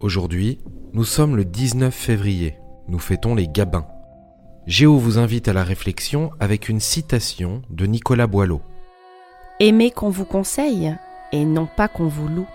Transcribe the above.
Aujourd'hui, nous sommes le 19 février. Nous fêtons les Gabins. Géo vous invite à la réflexion avec une citation de Nicolas Boileau. Aimez qu'on vous conseille et non pas qu'on vous loue.